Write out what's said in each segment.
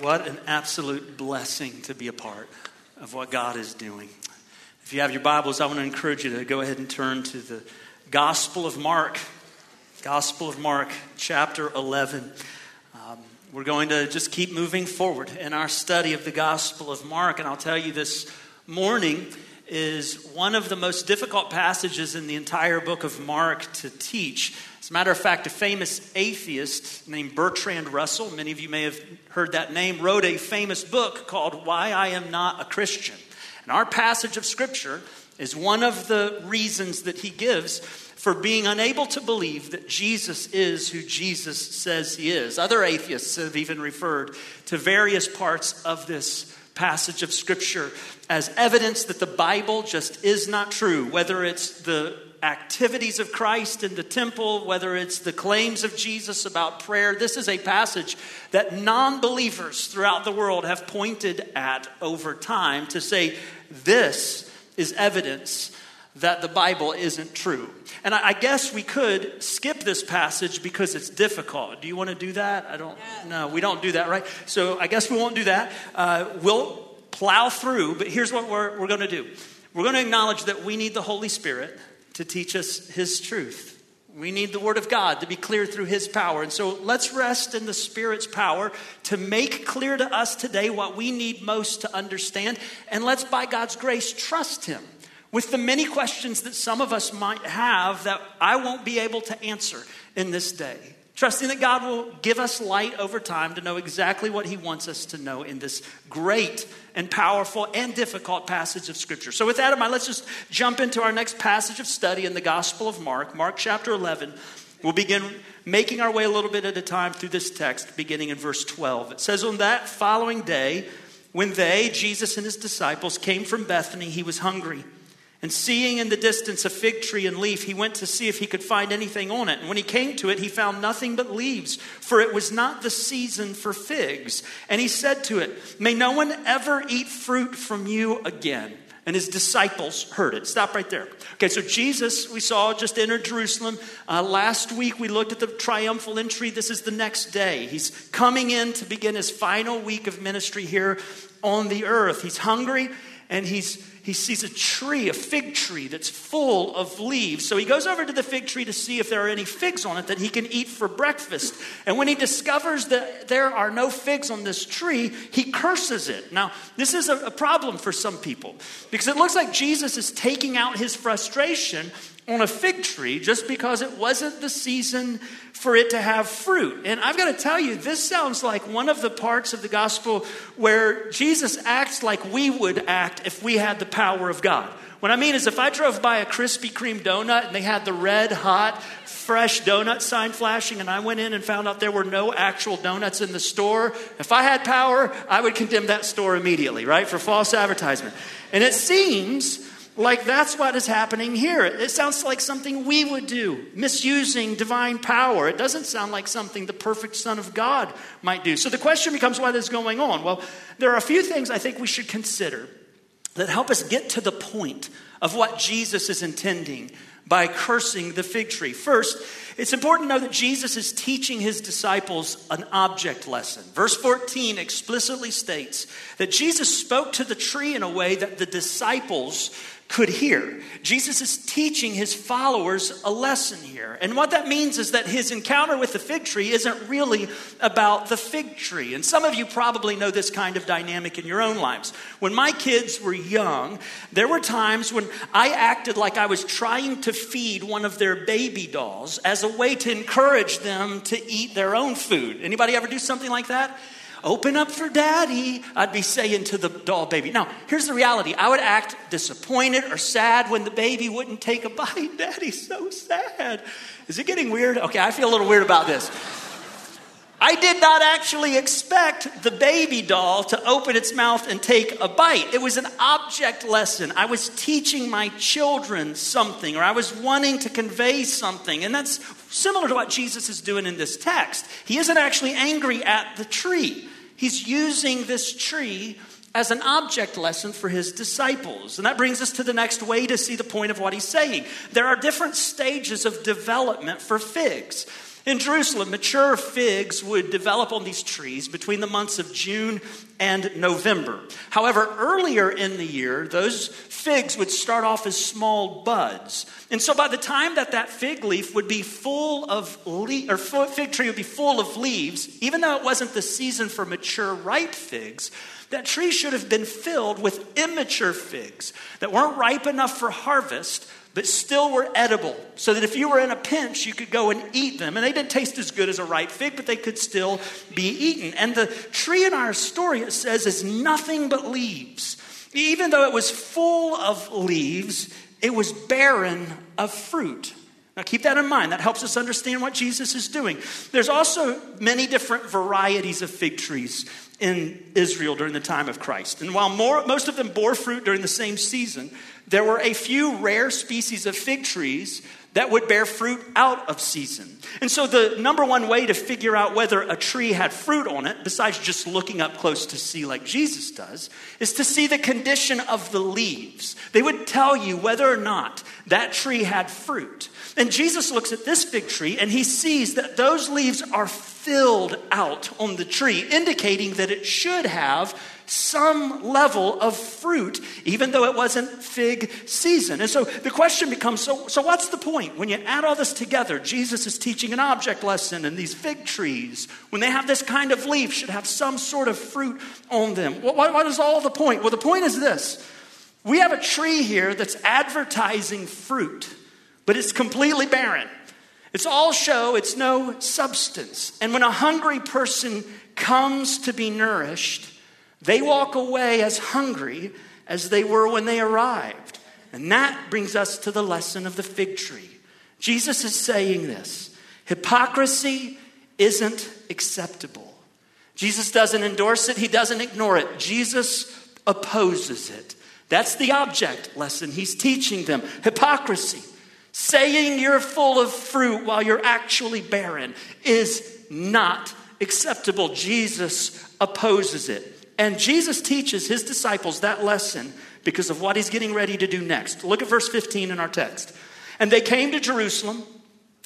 What an absolute blessing to be a part of what God is doing. If you have your Bibles, I want to encourage you to go ahead and turn to the Gospel of Mark. Gospel of Mark, chapter 11. Um, we're going to just keep moving forward in our study of the Gospel of Mark. And I'll tell you this morning is one of the most difficult passages in the entire book of Mark to teach. As a matter of fact, a famous atheist named Bertrand Russell, many of you may have heard that name, wrote a famous book called Why I Am Not a Christian. And our passage of Scripture is one of the reasons that he gives for being unable to believe that Jesus is who Jesus says he is. Other atheists have even referred to various parts of this passage of Scripture as evidence that the Bible just is not true, whether it's the activities of Christ in the temple, whether it's the claims of Jesus about prayer. This is a passage that non believers throughout the world have pointed at over time to say this is evidence that the Bible isn't true. And I, guess we could skip this passage because it's difficult. Do you want to do that? I don't. No, we don't do that, right? So I guess we won't do that. Uh, we'll plow through, but here's what we're, we're going to do. We're going to acknowledge that we need the Holy Spirit to teach us His truth. We need the Word of God to be clear through His power. And so let's rest in the Spirit's power to make clear to us today what we need most to understand. And let's, by God's grace, trust Him with the many questions that some of us might have that I won't be able to answer in this day. Trusting that God will give us light over time to know exactly what He wants us to know in this great and powerful and difficult passage of Scripture. So, with that in mind, let's just jump into our next passage of study in the Gospel of Mark, Mark chapter 11. We'll begin making our way a little bit at a time through this text, beginning in verse 12. It says, On that following day, when they, Jesus and his disciples, came from Bethany, he was hungry. And seeing in the distance a fig tree and leaf, he went to see if he could find anything on it. And when he came to it, he found nothing but leaves, for it was not the season for figs. And he said to it, May no one ever eat fruit from you again. And his disciples heard it. Stop right there. Okay, so Jesus, we saw, just entered Jerusalem. Uh, last week, we looked at the triumphal entry. This is the next day. He's coming in to begin his final week of ministry here on the earth. He's hungry and he's he sees a tree, a fig tree that's full of leaves. So he goes over to the fig tree to see if there are any figs on it that he can eat for breakfast. And when he discovers that there are no figs on this tree, he curses it. Now, this is a, problem for some people because it looks like Jesus is taking out his frustration on a fig tree just because it wasn't the season for it to have fruit. And I've got to tell you, this sounds like one of the parts of the gospel where Jesus acts like we would act if we had the power of God. What I mean is, if I drove by a Krispy Kreme donut and they had the red, hot, fresh donut sign flashing, and I went in and found out there were no actual donuts in the store, if I had power, I would condemn that store immediately, right, for false advertisement. And it seems like that's what is happening here. It sounds like something we would do, misusing divine power. It doesn't sound like something the perfect Son of God might do. So the question becomes what is going on? Well, there are a few things I think we should consider that help us get to the point of what Jesus is intending by cursing the fig tree. First, it's important to know that Jesus is teaching his disciples an object lesson. Verse 14 explicitly states that Jesus spoke to the tree in a way that the disciples could hear. Jesus is teaching his followers a lesson here. And what that means is that his encounter with the fig tree isn't really about the fig tree. And some of you probably know this kind of dynamic in your own lives. When my kids were young, there were times when I acted like I was trying to feed one of their baby dolls as a way to encourage them to eat their own food. Anybody ever do something like that? Open up for daddy, I'd be saying to the doll baby. Now, here's the reality I would act disappointed or sad when the baby wouldn't take a bite. Daddy's so sad. Is it getting weird? Okay, I feel a little weird about this. I did not actually expect the baby doll to open its mouth and take a bite. It was an object lesson. I was teaching my children something, or I was wanting to convey something. And that's similar to what Jesus is doing in this text. He isn't actually angry at the tree, he's using this tree as an object lesson for his disciples. And that brings us to the next way to see the point of what he's saying. There are different stages of development for figs. In Jerusalem, mature figs would develop on these trees between the months of June and November. However, earlier in the year, those figs would start off as small buds. And so by the time that that fig leaf would be full of le- or fig tree would be full of leaves, even though it wasn't the season for mature ripe figs, that tree should have been filled with immature figs that weren't ripe enough for harvest, but still were edible, so that if you were in a pinch, you could go and eat them. And they didn't taste as good as a ripe fig, but they could still be eaten. And the tree in our story, it says, is nothing but leaves. Even though it was full of leaves, it was barren of fruit. Now, keep that in mind. That helps us understand what Jesus is doing. There's also many different varieties of fig trees in Israel during the time of Christ. And while more, most of them bore fruit during the same season, there were a few rare species of fig trees that would bear fruit out of season. And so, the number one way to figure out whether a tree had fruit on it, besides just looking up close to see like Jesus does, is to see the condition of the leaves. They would tell you whether or not that tree had fruit. And Jesus looks at this fig tree and he sees that those leaves are filled out on the tree, indicating that it should have some level of fruit, even though it wasn't fig season. And so the question becomes so, so what's the point? When you add all this together, Jesus is teaching an object lesson, and these fig trees, when they have this kind of leaf, should have some sort of fruit on them. What, what is all the point? Well, the point is this we have a tree here that's advertising fruit, but it's completely barren. It's all show, it's no substance. And when a hungry person comes to be nourished, they walk away as hungry as they were when they arrived. And that brings us to the lesson of the fig tree. Jesus is saying this hypocrisy isn't acceptable. Jesus doesn't endorse it, he doesn't ignore it. Jesus opposes it. That's the object lesson he's teaching them hypocrisy. Saying you're full of fruit while you're actually barren is not acceptable. Jesus opposes it. And Jesus teaches his disciples that lesson because of what he's getting ready to do next. Look at verse 15 in our text. And they came to Jerusalem.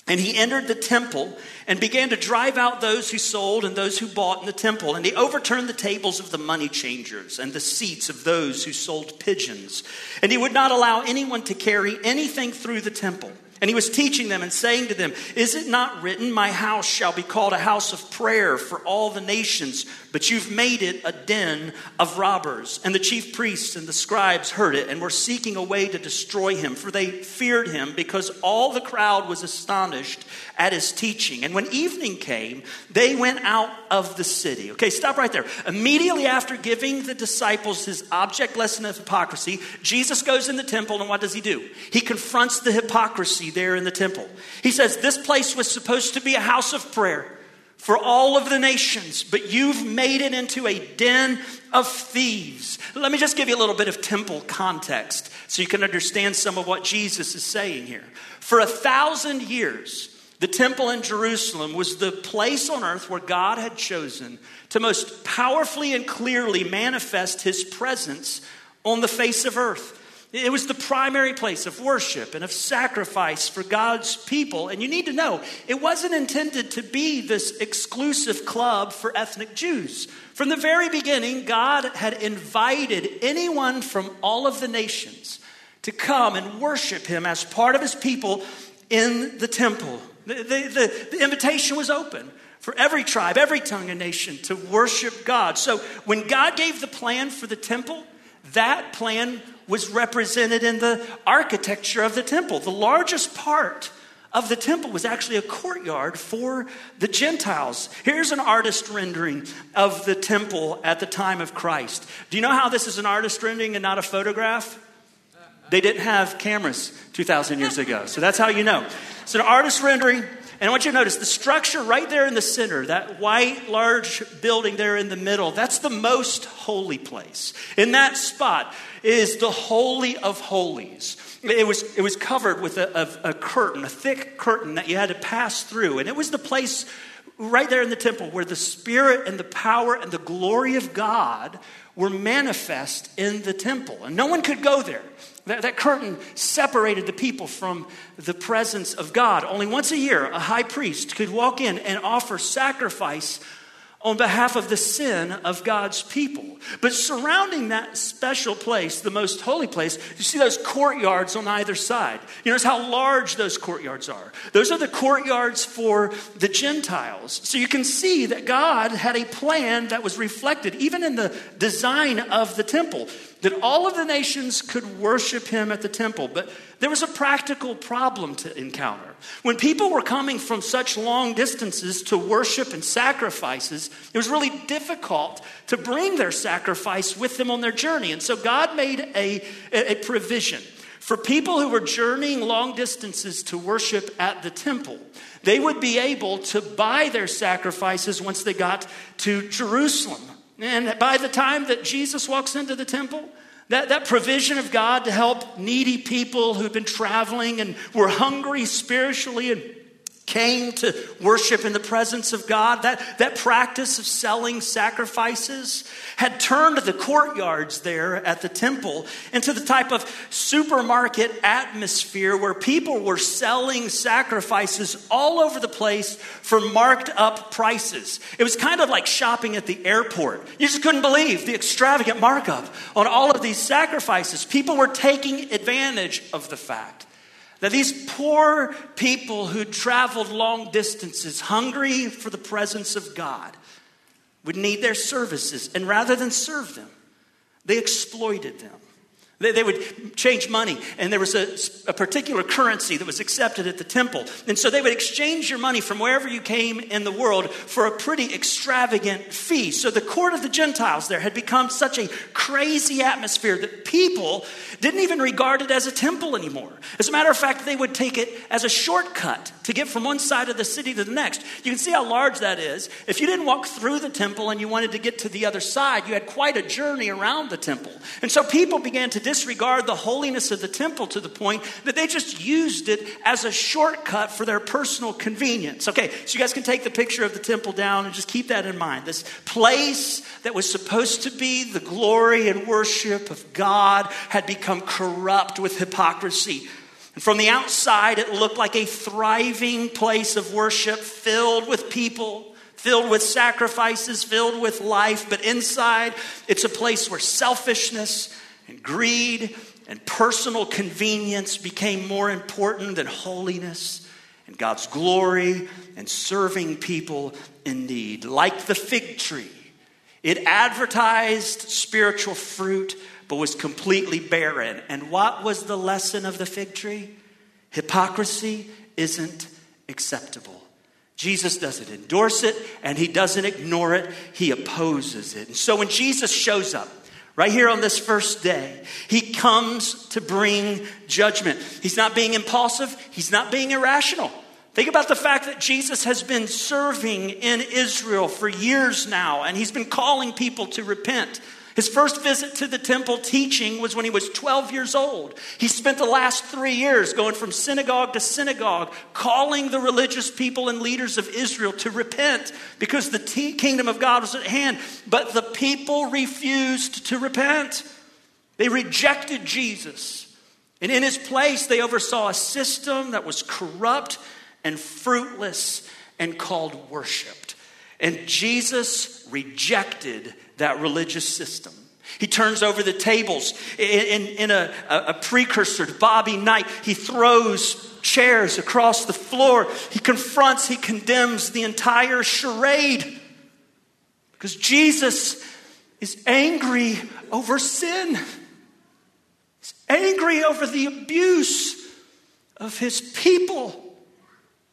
And he entered the temple and began to drive out those who sold and those who bought in the temple. And he overturned the tables of the money changers and the seats of those who sold pigeons. And he would not allow anyone to carry anything through the temple. And he was teaching them and saying to them, Is it not written, My house shall be called a house of prayer for all the nations, but you've made it a den of robbers? And the chief priests and the scribes heard it and were seeking a way to destroy him, for they feared him because all the crowd was astonished at his teaching. And when evening came, they went out of the city. Okay, stop right there. Immediately after giving the disciples his object lesson of hypocrisy, Jesus goes in the temple and what does he do? He confronts the hypocrisy there in the temple. He says, This place was supposed to be a house of prayer for all of the nations, but you've made it into a den of thieves. Let me just give you a little bit of temple context so you can understand some of what Jesus is saying here. For a thousand years, the temple in Jerusalem was the place on earth where God had chosen to most powerfully and clearly manifest his presence on the face of earth. It was the primary place of worship and of sacrifice for God's people. And you need to know, it wasn't intended to be this exclusive club for ethnic Jews. From the very beginning, God had invited anyone from all of the nations to come and worship him as part of his people in the temple. The, the, the, invitation was open for every tribe, every tongue and nation to worship God. So when God gave the plan for the temple, that plan was represented in the architecture of the temple. The largest part of the temple was actually a courtyard for the Gentiles. Here's an artist rendering of the temple at the time of Christ. Do you know how this is an artist rendering and not a photograph? They didn't have cameras 2,000 years ago. So that's how you know. It's an artist rendering. And I want you to notice the structure right there in the center, that white large building there in the middle, that's the most holy place. In that spot is the Holy of Holies. It was, it was covered with a, a, a curtain, a thick curtain that you had to pass through. And it was the place right there in the temple where the Spirit and the power and the glory of God were manifest in the temple. And no one could go there. That, that, curtain separated the people from the presence of God. Only once a year, a high priest could walk in and offer sacrifice on behalf of the sin of God's people. But surrounding that special place, the most holy place, you see those courtyards on either side. You notice how large those courtyards are. Those are the courtyards for the Gentiles. So you can see that God had a plan that was reflected even in the design of the temple that all of the nations could worship him at the temple. But there was a practical problem to encounter. When people were coming from such long distances to worship and sacrifices, it was really difficult to bring their sacrifice with them on their journey. And so God made a, a provision. For people who were journeying long distances to worship at the temple, they would be able to buy their sacrifices once they got to Jerusalem. And by the time that Jesus walks into the temple, that, that provision of God to help needy people who've been traveling and were hungry spiritually and came to worship in the presence of God, that, that practice of selling sacrifices had turned the courtyards there at the temple into the type of supermarket atmosphere where people were selling sacrifices all over the place for marked up prices. It was kind of like shopping at the airport. You just couldn't believe the extravagant markup on all of these sacrifices. People were taking advantage of the fact that these poor people who traveled long distances, hungry for the presence of God, would need their services. And rather than serve them, they exploited them. They, they would change money, and there was a, a, particular currency that was accepted at the temple. And so they would exchange your money from wherever you came in the world for a pretty extravagant fee. So the court of the Gentiles there had become such a crazy atmosphere that people didn't even regard it as a temple anymore. As a matter of fact, they would take it as a shortcut to get from one side of the city to the next. You can see how large that is. If you didn't walk through the temple and you wanted to get to the other side, you had quite a journey around the temple. And so people began to disregard the holiness of the temple to the point that they just used it as a shortcut for their personal convenience. Okay, so you guys can take the picture of the temple down and just keep that in mind. This place that was supposed to be the glory and worship of God had become corrupt with hypocrisy. And from the outside, it looked like a thriving place of worship filled with people filled with sacrifices, filled with life, but inside it's a place where selfishness and greed and personal convenience became more important than holiness and God's glory and serving people in need. Like the fig tree, it advertised spiritual fruit but was completely barren. And what was the lesson of the fig tree? Hypocrisy isn't acceptable. Jesus doesn't endorse it and he doesn't ignore it, he opposes it. And so when Jesus shows up, right here on this first day, he comes to bring judgment. He's not being impulsive, he's not being irrational. Think about the fact that Jesus has been serving in Israel for years now, and he's been calling people to repent. His first visit to the temple teaching was when he was 12 years old. He spent the last three years going from synagogue to synagogue, calling the religious people and leaders of Israel to repent because the kingdom of God was at hand. But the people refused to repent, they rejected Jesus. And in his place, they oversaw a system that was corrupt and fruitless and called worshiped. And Jesus rejected that religious system. He turns over the tables in, in, in a, a, precursor to Bobby Knight. He throws chairs across the floor. He confronts, he condemns the entire charade. Because Jesus is angry over sin, he's angry over the abuse of his people.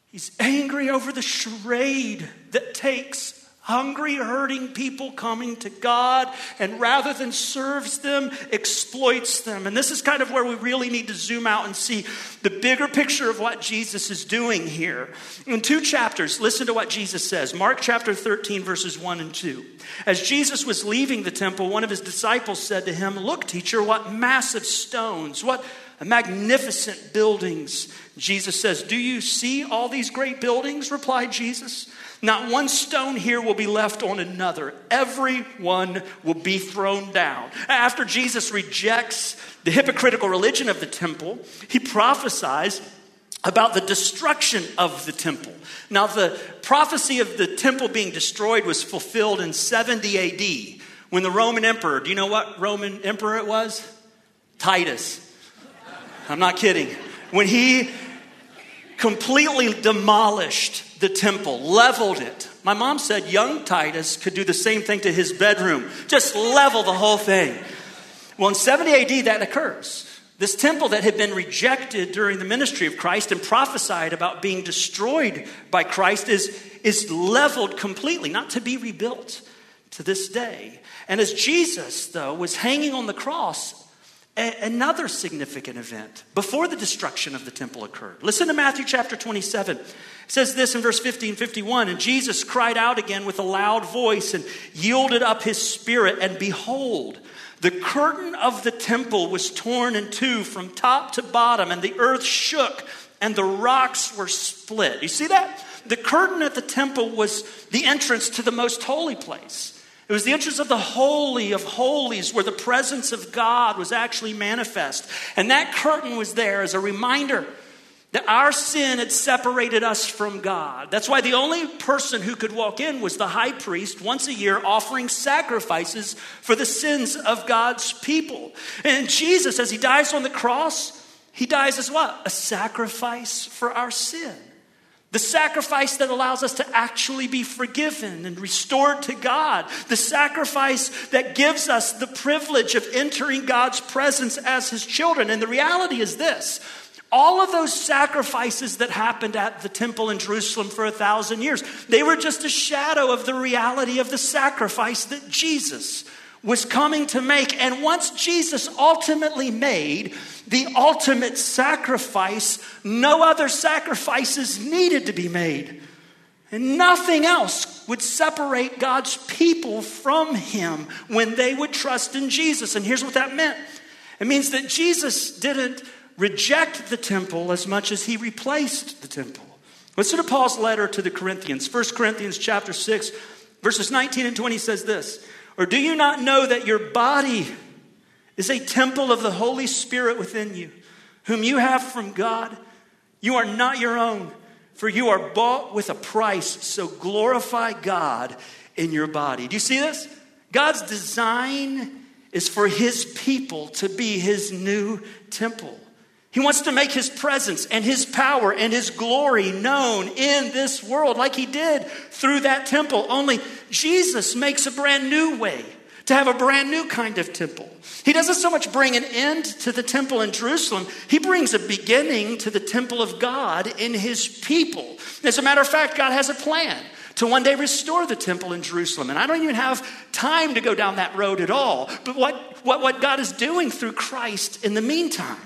He's angry over the charade that takes hungry, hurting people coming to God, and rather than serves them, exploits them. And this is kind of where we really need to zoom out and see the bigger picture of what Jesus is doing here. In two chapters, listen to what Jesus says Mark chapter 13, verses 1 and 2. As Jesus was leaving the temple, one of his disciples said to him, Look, teacher, what massive stones, what magnificent buildings. Jesus says, Do you see all these great buildings? replied Jesus. Not one stone here will be left on another. Every one will be thrown down. After Jesus rejects the hypocritical religion of the temple, he prophesies about the destruction of the temple. Now, the prophecy of the temple being destroyed was fulfilled in 70 AD when the Roman emperor, do you know what Roman emperor it was? Titus. I'm not kidding. When he completely demolished the temple, leveled it. My mom said young Titus could do the same thing to his bedroom, just level the whole thing. Well, in 70 AD, that occurs. This temple that had been rejected during the ministry of Christ and prophesied about being destroyed by Christ is, is leveled completely, not to be rebuilt to this day. And as Jesus, though, was hanging on the cross, a- another significant event before the destruction of the temple occurred. Listen to Matthew chapter 27. It says this in verse 50 and 51 And Jesus cried out again with a loud voice and yielded up his spirit, and behold, the curtain of the temple was torn in two from top to bottom, and the earth shook, and the rocks were split. You see that? The curtain at the temple was the entrance to the most holy place. It was the entrance of the Holy of Holies where the presence of God was actually manifest. And that curtain was there as a reminder that our sin had separated us from God. That's why the only person who could walk in was the high priest once a year offering sacrifices for the sins of God's people. And Jesus, as he dies on the cross, he dies as what? A sacrifice for our sin. The sacrifice that allows us to actually be forgiven and restored to God. The sacrifice that gives us the privilege of entering God's presence as His children. And the reality is this all of those sacrifices that happened at the temple in Jerusalem for a thousand years, they were just a shadow of the reality of the sacrifice that Jesus was coming to make. And once Jesus ultimately made the ultimate sacrifice, no other sacrifices needed to be made. And nothing else would separate God's people from Him when they would trust in Jesus. And here's what that meant it means that Jesus didn't reject the temple as much as He replaced the temple. Listen to Paul's letter to the Corinthians. 1 Corinthians chapter 6, verses 19 and 20 says this. Or do you not know that your body is a temple of the Holy Spirit within you, whom you have from God? You are not your own, for you are bought with a price. So glorify God in your body. Do you see this? God's design is for his people to be his new temple. He wants to make his presence and his power and his glory known in this world, like he did through that temple. Only Jesus makes a brand new way to have a brand new kind of temple. He doesn't so much bring an end to the temple in Jerusalem, he brings a beginning to the temple of God in his people. As a matter of fact, God has a plan to one day restore the temple in Jerusalem. And I don't even have time to go down that road at all. But what, what, what God is doing through Christ in the meantime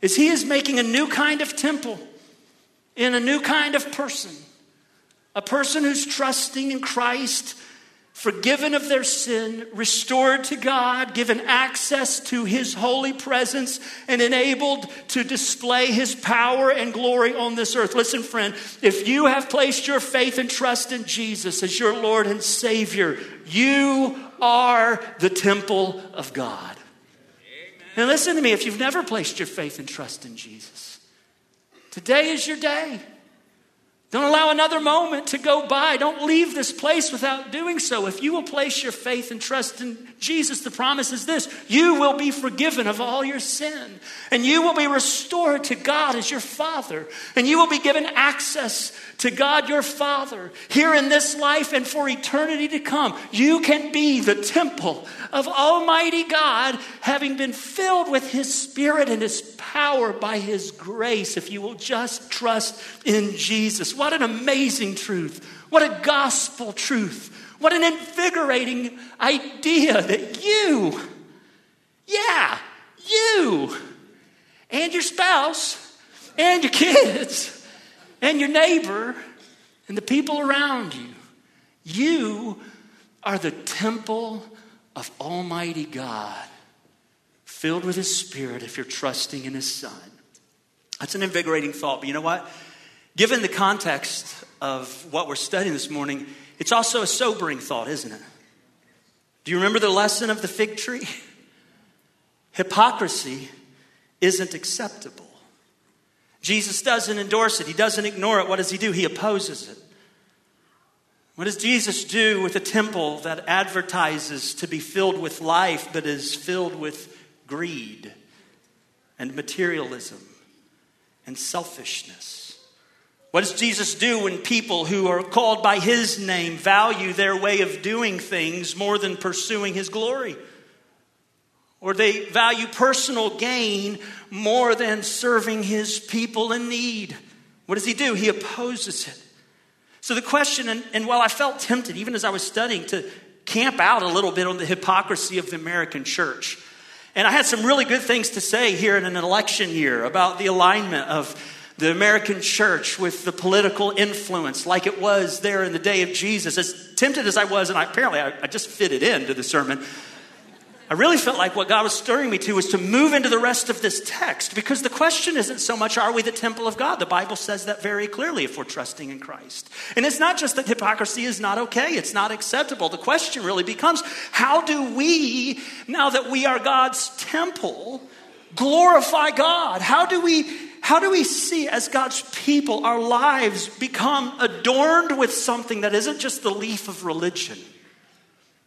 is he is making a new kind of temple in a new kind of person. A person who's trusting in Christ, forgiven of their sin, restored to God, given access to his holy presence, and enabled to display his power and glory on this earth. Listen, friend, if you have placed your faith and trust in Jesus as your Lord and Savior, you are the temple of God. Now, listen to me if you've never placed your faith and trust in Jesus, today is your day. Don't allow another moment to go by. Don't leave this place without doing so. If you will place your faith and trust in Jesus, the promise is this you will be forgiven of all your sin, and you will be restored to God as your Father, and you will be given access to God your Father here in this life and for eternity to come. You can be the temple of Almighty God, having been filled with His Spirit and His power by His grace, if you will just trust in Jesus. What an amazing truth! What a gospel truth! What an invigorating idea that you, yeah, you, and your spouse, and your kids, and your neighbor, and the people around you, you are the temple of Almighty God, filled with His Spirit if you're trusting in His Son. That's an invigorating thought, but you know what? Given the context of what we're studying this morning, it's also a sobering thought, isn't it? Do you remember the lesson of the fig tree? Hypocrisy isn't acceptable. Jesus doesn't endorse it, he doesn't ignore it. What does he do? He opposes it. What does Jesus do with a temple that advertises to be filled with life but is filled with greed and materialism and selfishness? What does Jesus do when people who are called by his name value their way of doing things more than pursuing his glory? Or they value personal gain more than serving his people in need? What does he do? He opposes it. So the question, and, and while I felt tempted, even as I was studying, to camp out a little bit on the hypocrisy of the American church. And I had some really good things to say here in an election year about the alignment of the American church with the political influence like it was there in the day of Jesus. As tempted as I was, and I, apparently I, I just fitted into the sermon, I really felt like what God was stirring me to was to move into the rest of this text because the question isn't so much are we the temple of God? The Bible says that very clearly if we're trusting in Christ. And it's not just that hypocrisy is not okay, it's not acceptable. The question really becomes how do we, now that we are God's temple, glorify God? How do we how do we see as God's people our lives become adorned with something that isn't just the leaf of religion,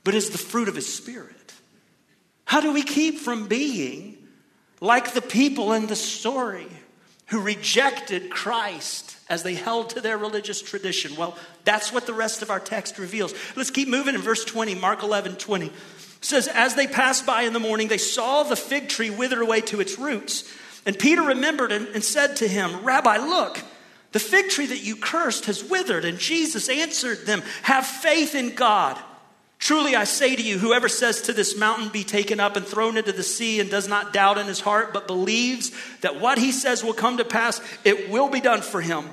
but is the fruit of his spirit? How do we keep from being like the people in the story who rejected Christ as they held to their religious tradition? Well, that's what the rest of our text reveals. Let's keep moving in verse 20, Mark 11 20. It says, As they passed by in the morning, they saw the fig tree wither away to its roots. And Peter remembered and, and said to him, Rabbi, look, the fig tree that you cursed has withered. And Jesus answered them, Have faith in God. Truly I say to you, whoever says to this mountain, be taken up and thrown into the sea, and does not doubt in his heart, but believes that what he says will come to pass, it will be done for him.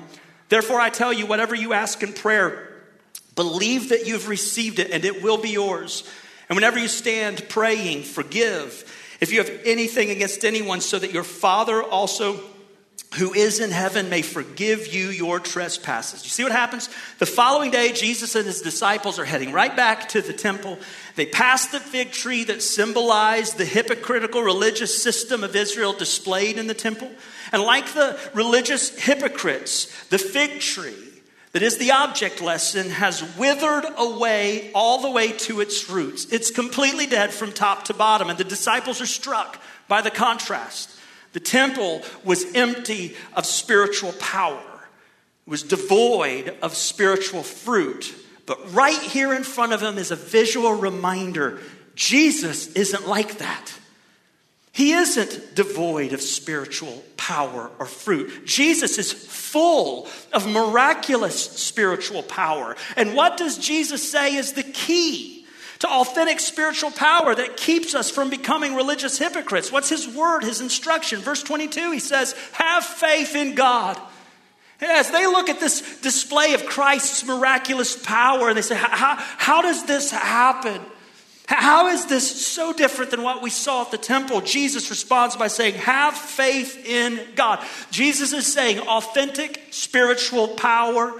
Therefore I tell you, whatever you ask in prayer, believe that you've received it, and it will be yours. And whenever you stand praying, forgive if you have anything against anyone, so that your Father also who is in heaven may forgive you your trespasses. You see what happens? The following day, Jesus and his disciples are heading right back to the temple. They pass the fig tree that symbolized the hypocritical religious system of Israel displayed in the temple. And like the religious hypocrites, the fig tree that is the object lesson has withered away all the way to its roots. It's completely dead from top to bottom, and the disciples are struck by the contrast. The temple was empty of spiritual power, it was devoid of spiritual fruit. But right here in front of him is a visual reminder Jesus isn't like that. He isn't devoid of spiritual power or fruit. Jesus is full of miraculous spiritual power. And what does Jesus say is the key? To authentic spiritual power that keeps us from becoming religious hypocrites. What's his word, his instruction? Verse 22, he says, Have faith in God. As they look at this display of Christ's miraculous power, and they say, How, how does this happen? How is this so different than what we saw at the temple? Jesus responds by saying, Have faith in God. Jesus is saying authentic spiritual power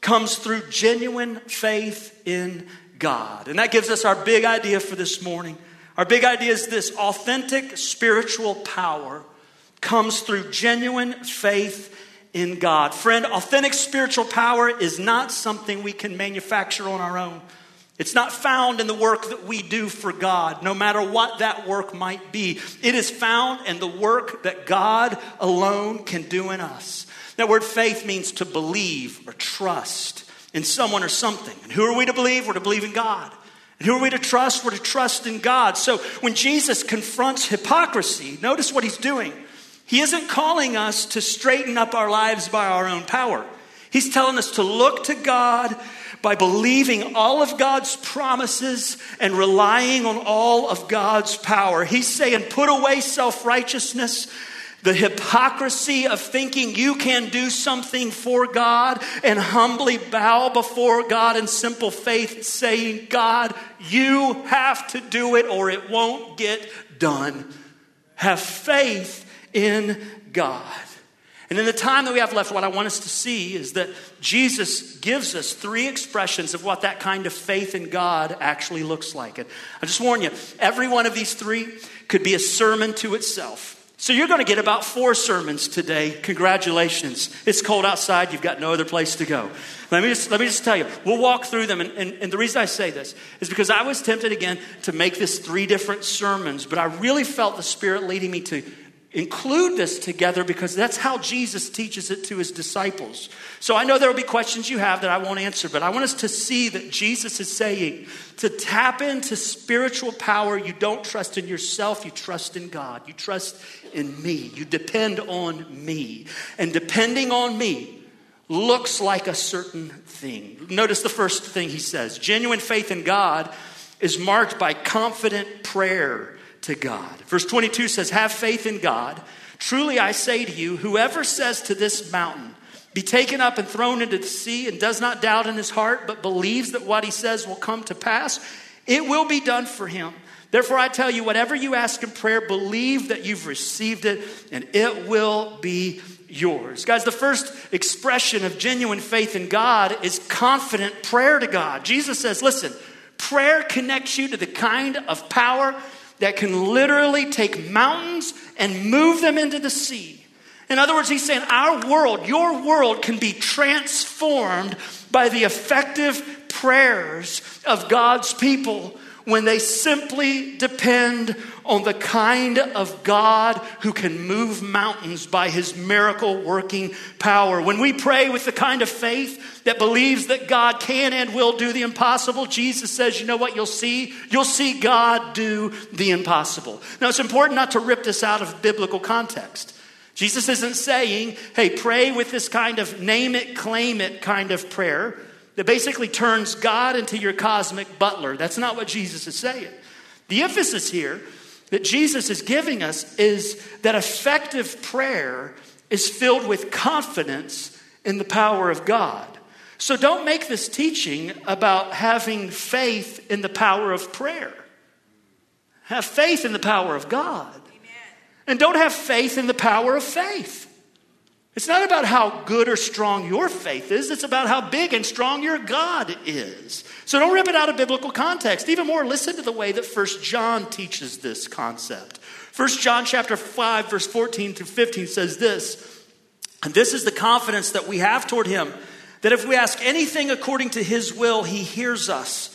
comes through genuine faith in God. And that gives us our big idea for this morning. Our big idea is this authentic spiritual power comes through genuine faith in God. Friend, authentic spiritual power is not something we can manufacture on our own. It's not found in the work that we do for God, no matter what that work might be. It is found in the work that God alone can do in us. That word faith means to believe or trust in someone or something. And who are we to believe? We're to believe in God. And who are we to trust? We're to trust in God. So when Jesus confronts hypocrisy, notice what he's doing. He isn't calling us to straighten up our lives by our own power. He's telling us to look to God by believing all of God's promises and relying on all of God's power. He's saying, put away self righteousness the hypocrisy of thinking you can do something for God and humbly bow before God in simple faith, saying, God, you have to do it or it won't get done. Have faith in God. And in the time that we have left, what I want us to see is that Jesus gives us three expressions of what that kind of faith in God actually looks like. And I just warn you, every one of these three could be a sermon to itself. So you're going to get about four sermons today. Congratulations. It's cold outside. You've got no other place to go. Let me just, let me just tell you, we'll walk through them. And, and, and the reason I say this is because I was tempted again to make this three different sermons, but I really felt the Spirit leading me to include this together because that's how Jesus teaches it to his disciples. So I know there will be questions you have that I won't answer, but I want us to see that Jesus is saying to tap into spiritual power, you don't trust in yourself, you trust in God. You trust in me. You depend on me. And depending on me looks like a certain thing. Notice the first thing he says genuine faith in God is marked by confident prayer to God. Verse 22 says, Have faith in God. Truly I say to you, whoever says to this mountain, be taken up and thrown into the sea, and does not doubt in his heart, but believes that what he says will come to pass, it will be done for him. Therefore, I tell you, whatever you ask in prayer, believe that you've received it, and it will be yours. Guys, the first expression of genuine faith in God is confident prayer to God. Jesus says, Listen, prayer connects you to the kind of power that can literally take mountains and move them into the sea. In other words, he's saying our world, your world, can be transformed by the effective prayers of God's people when they simply depend on the kind of God who can move mountains by his miracle working power. When we pray with the kind of faith that believes that God can and will do the impossible, Jesus says, you know what you'll see? You'll see God do the impossible. Now, it's important not to rip this out of biblical context. Jesus isn't saying, hey, pray with this kind of name it, claim it kind of prayer that basically turns God into your cosmic butler. That's not what Jesus is saying. The emphasis here that Jesus is giving us is that effective prayer is filled with confidence in the power of God. So don't make this teaching about having faith in the power of prayer. Have faith in the power of God. Amen. And don't have faith in the power of faith. It's not about how good or strong your faith is, it's about how big and strong your God is. So don't rip it out of biblical context. Even more, listen to the way that First John teaches this concept. First John chapter 5 verse 14 through 15 says this, and this is the confidence that we have toward him that if we ask anything according to his will, he hears us.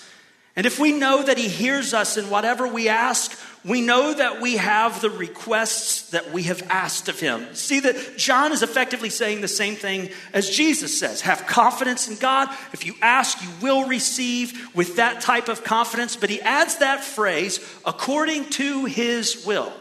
And if we know that he hears us in whatever we ask, we know that we have the requests that we have asked of him. See that John is effectively saying the same thing as Jesus says. Have confidence in God. If you ask, you will receive with that type of confidence. But he adds that phrase, according to his will.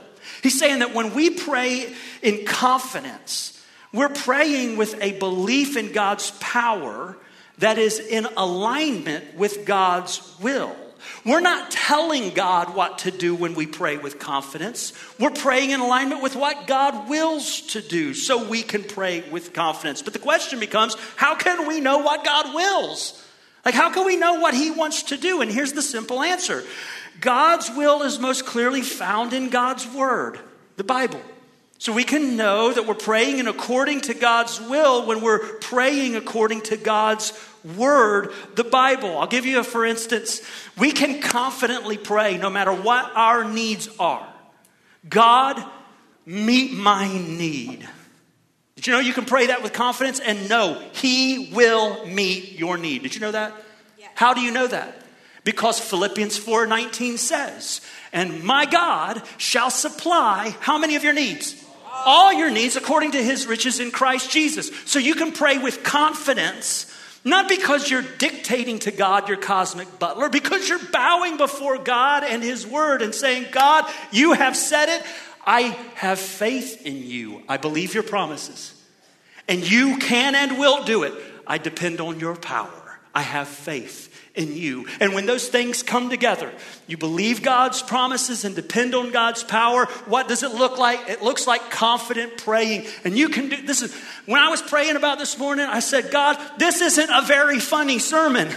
He's saying that when we pray in confidence, we're praying with a belief in God's power that is in alignment with God's will. We're not telling God what to do when we pray with confidence. We're praying in alignment with what God wills to do so we can pray with confidence. But the question becomes how can we know what God wills? Like, how can we know what He wants to do? And here's the simple answer God's will is most clearly found in God's Word, the Bible. So we can know that we're praying in according to God's will when we're praying according to God's word, the Bible. I'll give you a for instance. We can confidently pray no matter what our needs are. God, meet my need. Did you know you can pray that with confidence and know He will meet your need? Did you know that? Yeah. How do you know that? Because Philippians 4:19 says, "And my God shall supply how many of your needs? All your needs according to his riches in Christ Jesus. So you can pray with confidence, not because you're dictating to God, your cosmic butler, because you're bowing before God and his word and saying, God, you have said it. I have faith in you. I believe your promises. And you can and will do it. I depend on your power. I have faith in you. And when those things come together, you believe God's promises and depend on God's power. What does it look like? It looks like confident praying. And you can do this is when I was praying about this morning, I said, God, this isn't a very funny sermon.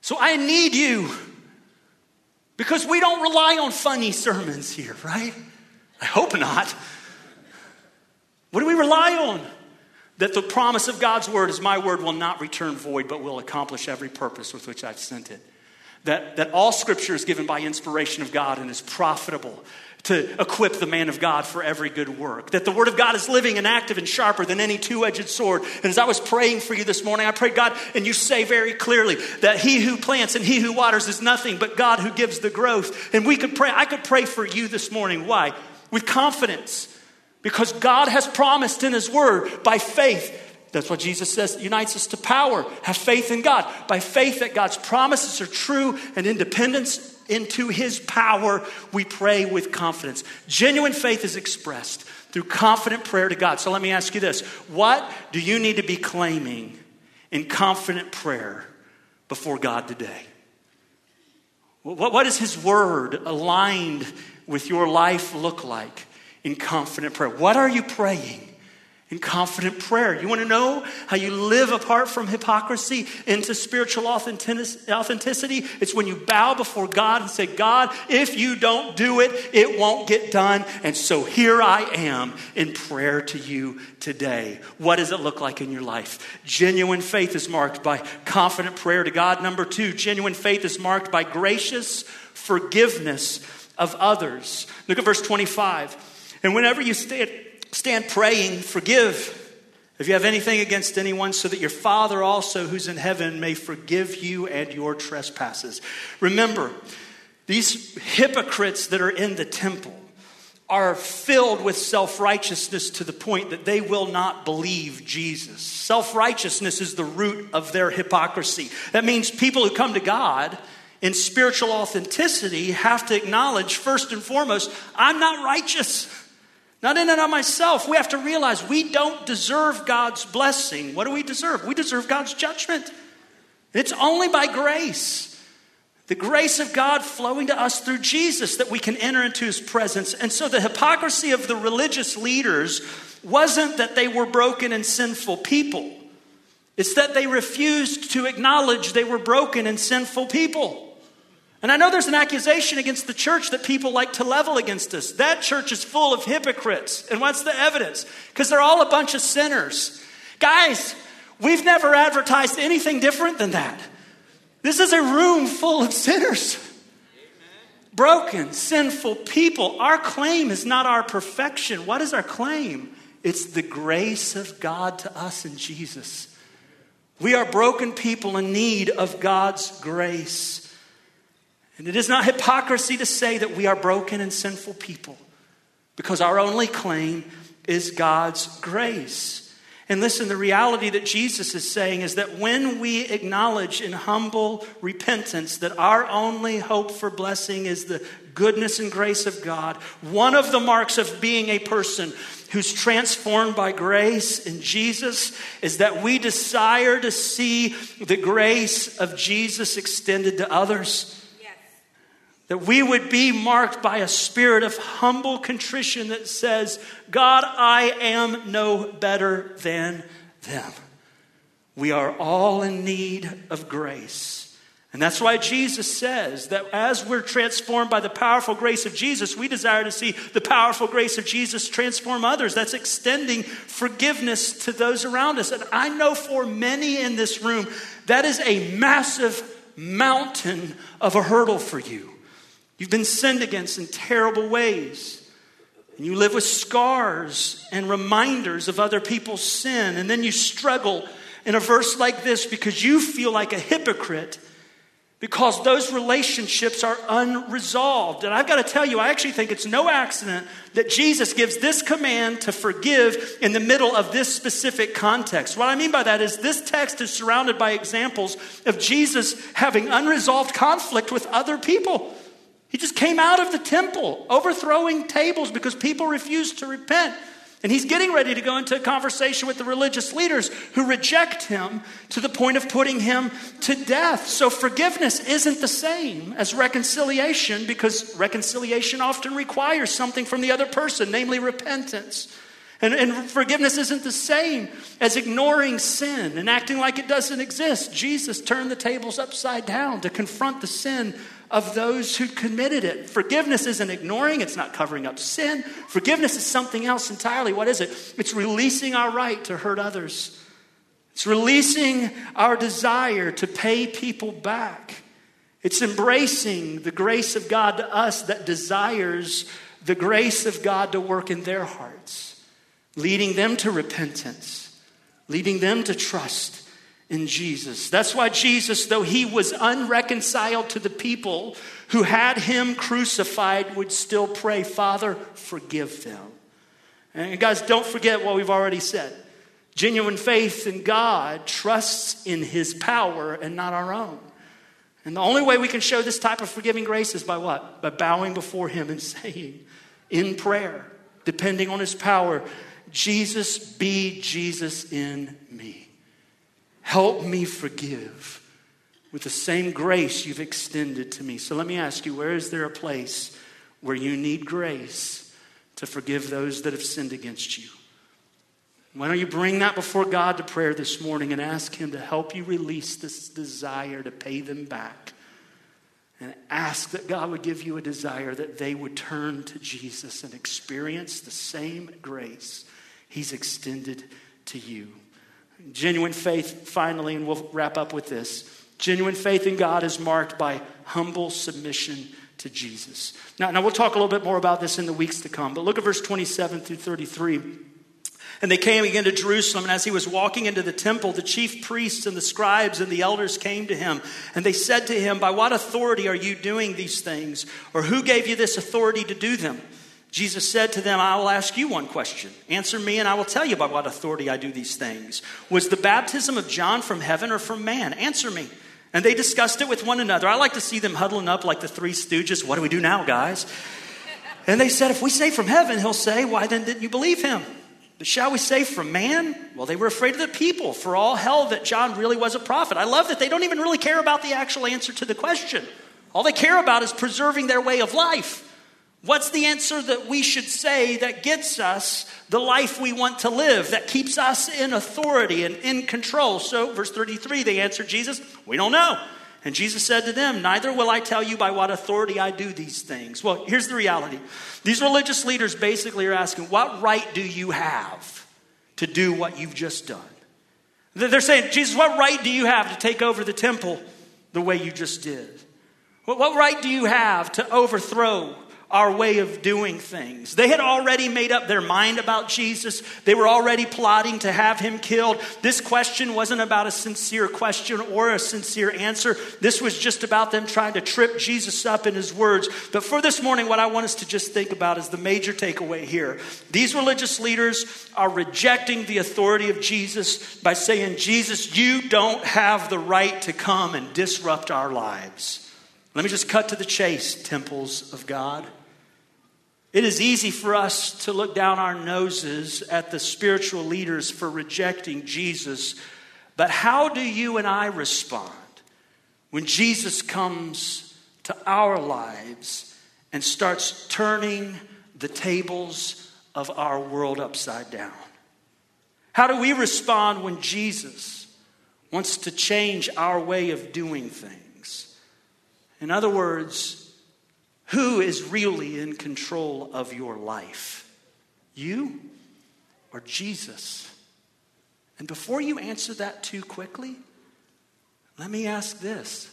So I need you. Because we don't rely on funny sermons here, right? I hope not. What do we rely on? That the promise of God's word is my word will not return void, but will accomplish every purpose with which I've sent it. That, that all scripture is given by inspiration of God and is profitable to equip the man of God for every good work. That the Word of God is living and active and sharper than any two edged sword. And as I was praying for you this morning, I prayed, God, and you say very clearly that he who plants and he who waters is nothing but God who gives the growth. And we could pray, I could pray for you this morning. Why? With confidence. Because God has promised in His Word by faith that's what Jesus says unites us to power. Have faith in God. By faith that God's promises are true and independence into his power, we pray with confidence. Genuine faith is expressed through confident prayer to God. So let me ask you this What do you need to be claiming in confident prayer before God today? What does his word aligned with your life look like in confident prayer? What are you praying? in confident prayer. You want to know how you live apart from hypocrisy into spiritual authenticity? It's when you bow before God and say, God, if you don't do it, it won't get done. And so here I am in prayer to you today. What does it look like in your life? Genuine faith is marked by confident prayer to God. Number two, genuine faith is marked by gracious forgiveness of others. Look at verse 25. And whenever you stand, praying, forgive if you have anything against anyone, so that your Father also, who's in heaven, may forgive you and your trespasses. Remember, these hypocrites that are in the temple are filled with self righteousness to the point that they will not believe Jesus. Self righteousness is the root of their hypocrisy. That means people who come to God in spiritual authenticity have to acknowledge, first and foremost, I'm not righteous. Not in and of myself. We have to realize we don't deserve God's blessing. What do we deserve? We deserve God's judgment. It's only by grace, the grace of God flowing to us through Jesus, that we can enter into his presence. And so the hypocrisy of the religious leaders wasn't that they were broken and sinful people, it's that they refused to acknowledge they were broken and sinful people. And I know there's an accusation against the church that people like to level against us. That church is full of hypocrites. And what's the evidence? Because they're all a bunch of sinners. Guys, we've never advertised anything different than that. This is a room full of sinners. Broken, sinful people. Our claim is not our perfection. What is our claim? It's the grace of God to us in Jesus. We are broken people in need of God's grace. And it is not hypocrisy to say that we are broken and sinful people because our only claim is God's grace. And listen, the reality that Jesus is saying is that when we acknowledge in humble repentance that our only hope for blessing is the goodness and grace of God, one of the marks of being a person who's transformed by grace in Jesus is that we desire to see the grace of Jesus extended to others. That we would be marked by a spirit of humble contrition that says, God, I am no better than them. We are all in need of grace. And that's why Jesus says that as we're transformed by the powerful grace of Jesus, we desire to see the powerful grace of Jesus transform others. That's extending forgiveness to those around us. And I know for many in this room, that is a massive mountain of a hurdle for you. You've been sinned against in terrible ways. And you live with scars and reminders of other people's sin. And then you struggle in a verse like this because you feel like a hypocrite because those relationships are unresolved. And I've got to tell you, I actually think it's no accident that Jesus gives this command to forgive in the middle of this specific context. What I mean by that is this text is surrounded by examples of Jesus having unresolved conflict with other people. He just came out of the temple, overthrowing tables because people refused to repent. And he's getting ready to go into a conversation with the religious leaders who reject him to the point of putting him to death. So forgiveness isn't the same as reconciliation because reconciliation often requires something from the other person, namely repentance. And, and, forgiveness isn't the same as ignoring sin and acting like it doesn't exist. Jesus turned the tables upside down to confront the sin of those who committed it. Forgiveness isn't ignoring, it's not covering up sin. Forgiveness is something else entirely. What is it? It's releasing our right to hurt others, it's releasing our desire to pay people back. It's embracing the grace of God to us that desires the grace of God to work in their hearts, leading them to repentance, leading them to trust in Jesus. That's why Jesus, though he was unreconciled to the people who had him crucified, would still pray, Father, forgive them. And guys, don't forget what we've already said. Genuine faith in God trusts in his power and not our own. And the only way we can show this type of forgiving grace is by what? By bowing before him and saying in prayer, depending on his power, Jesus, be Jesus in me. Help me forgive with the same grace you've extended to me. So let me ask you where is there a place where you need grace to forgive those that have sinned against you? Why don't you bring that before God to prayer this morning and ask Him to help you release this desire to pay them back? And ask that God would give you a desire that they would turn to Jesus and experience the same grace He's extended to you. Genuine faith, finally, and we'll wrap up with this. Genuine faith in God is marked by humble submission to Jesus. Now, now we'll talk a little bit more about this in the weeks to come, but look at verse 27 through 33. And they came again to Jerusalem, and as he was walking into the temple, the chief priests and the scribes and the elders came to him. And they said to him, By what authority are you doing these things? Or who gave you this authority to do them? Jesus said to them, I will ask you one question. Answer me, and I will tell you by what authority I do these things. Was the baptism of John from heaven or from man? Answer me. And they discussed it with one another. I like to see them huddling up like the three stooges. What do we do now, guys? And they said, If we say from heaven, he'll say, Why then didn't you believe him? But shall we say from man? Well, they were afraid of the people, for all held that John really was a prophet. I love that they don't even really care about the actual answer to the question. All they care about is preserving their way of life. What's the answer that we should say that gets us the life we want to live, that keeps us in authority and in control? So, verse 33, they answered Jesus, We don't know. And Jesus said to them, Neither will I tell you by what authority I do these things. Well, here's the reality these religious leaders basically are asking, What right do you have to do what you've just done? They're saying, Jesus, what right do you have to take over the temple the way you just did? What right do you have to overthrow our way of doing things. They had already made up their mind about Jesus. They were already plotting to have him killed. This question wasn't about a sincere question or a sincere answer. This was just about them trying to trip Jesus up in his words. But for this morning, what I want us to just think about is the major takeaway here. These religious leaders are rejecting the authority of Jesus by saying, Jesus, you don't have the right to come and disrupt our lives. Let me just cut to the chase, temples of God. It is easy for us to look down our noses at the spiritual leaders for rejecting Jesus, but how do you and I respond when Jesus comes to our lives and starts turning the tables of our world upside down? How do we respond when Jesus wants to change our way of doing things? In other words, who is really in control of your life? You or Jesus? And before you answer that too quickly, let me ask this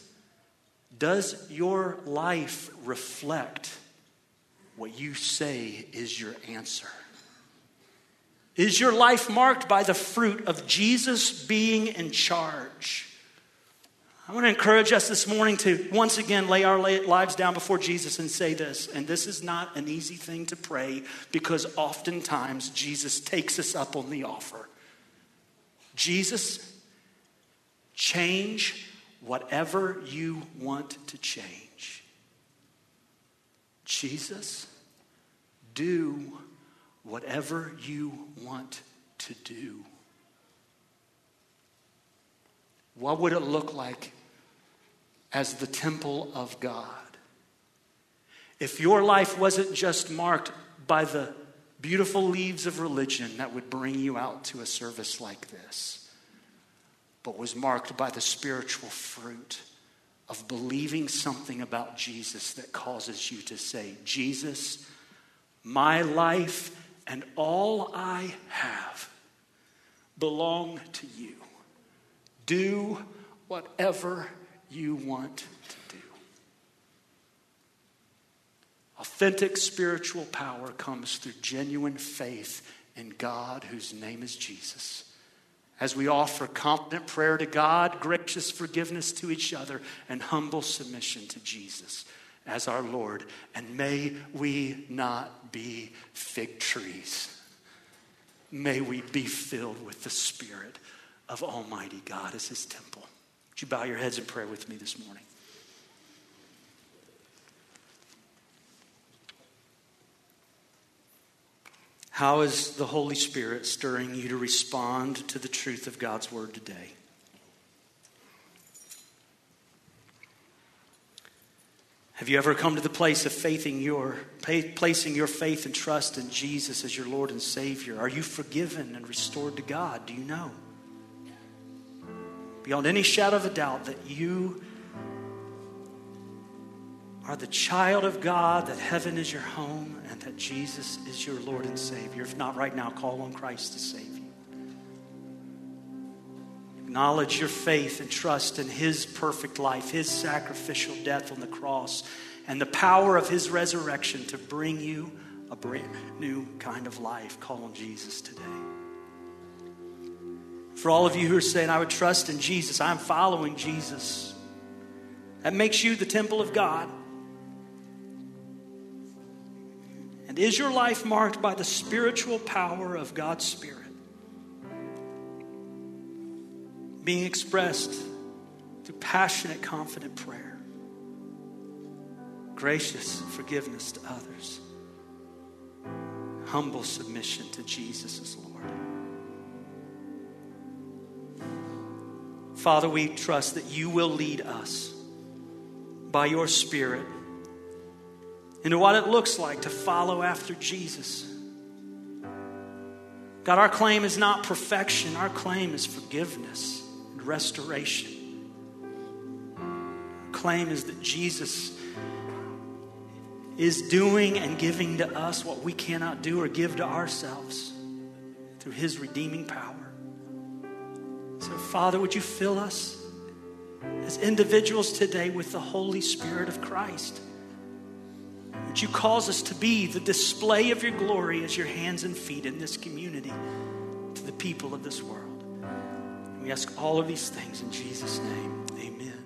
Does your life reflect what you say is your answer? Is your life marked by the fruit of Jesus being in charge? I want to encourage us this morning to once again lay our lives down before Jesus and say this. And this is not an easy thing to pray because oftentimes Jesus takes us up on the offer. Jesus, change whatever you want to change. Jesus, do whatever you want to do. What would it look like as the temple of God. If your life wasn't just marked by the beautiful leaves of religion that would bring you out to a service like this, but was marked by the spiritual fruit of believing something about Jesus that causes you to say, Jesus, my life and all I have belong to you. Do whatever you want to do. Authentic spiritual power comes through genuine faith in God, whose name is Jesus. As we offer confident prayer to God, gracious forgiveness to each other, and humble submission to Jesus as our Lord. And may we not be fig trees. May we be filled with the Spirit of Almighty God as His temple. Would you bow your heads in prayer with me this morning? How is the Holy Spirit stirring you to respond to the truth of God's Word today? Have you ever come to the place of faithing your, placing your faith and trust in Jesus as your Lord and Savior? Are you forgiven and restored to God? Do you know? Beyond any shadow of a doubt that you are the child of God, that heaven is your home, and that Jesus is your Lord and Savior. If not right now, call on Christ to save you. Acknowledge your faith and trust in His perfect life, His sacrificial death on the cross, and the power of His resurrection to bring you a brand new kind of life. Call on Jesus today. For all of you who are saying, I would trust in Jesus, I'm following Jesus. That makes you the temple of God. And is your life marked by the spiritual power of God's Spirit? Being expressed through passionate, confident prayer, gracious forgiveness to others, humble submission to Jesus Lord. Father, we trust that you will lead us by your Spirit into what it looks like to follow after Jesus. God, our claim is not perfection, our claim is forgiveness and restoration. Our claim is that Jesus is doing and giving to us what we cannot do or give to ourselves through his redeeming power. So, Father, would you fill us as individuals today with the Holy Spirit of Christ? Would you cause us to be the display of your glory as your hands and feet in this community to the people of this world? We ask all of these things in Jesus' name. Amen.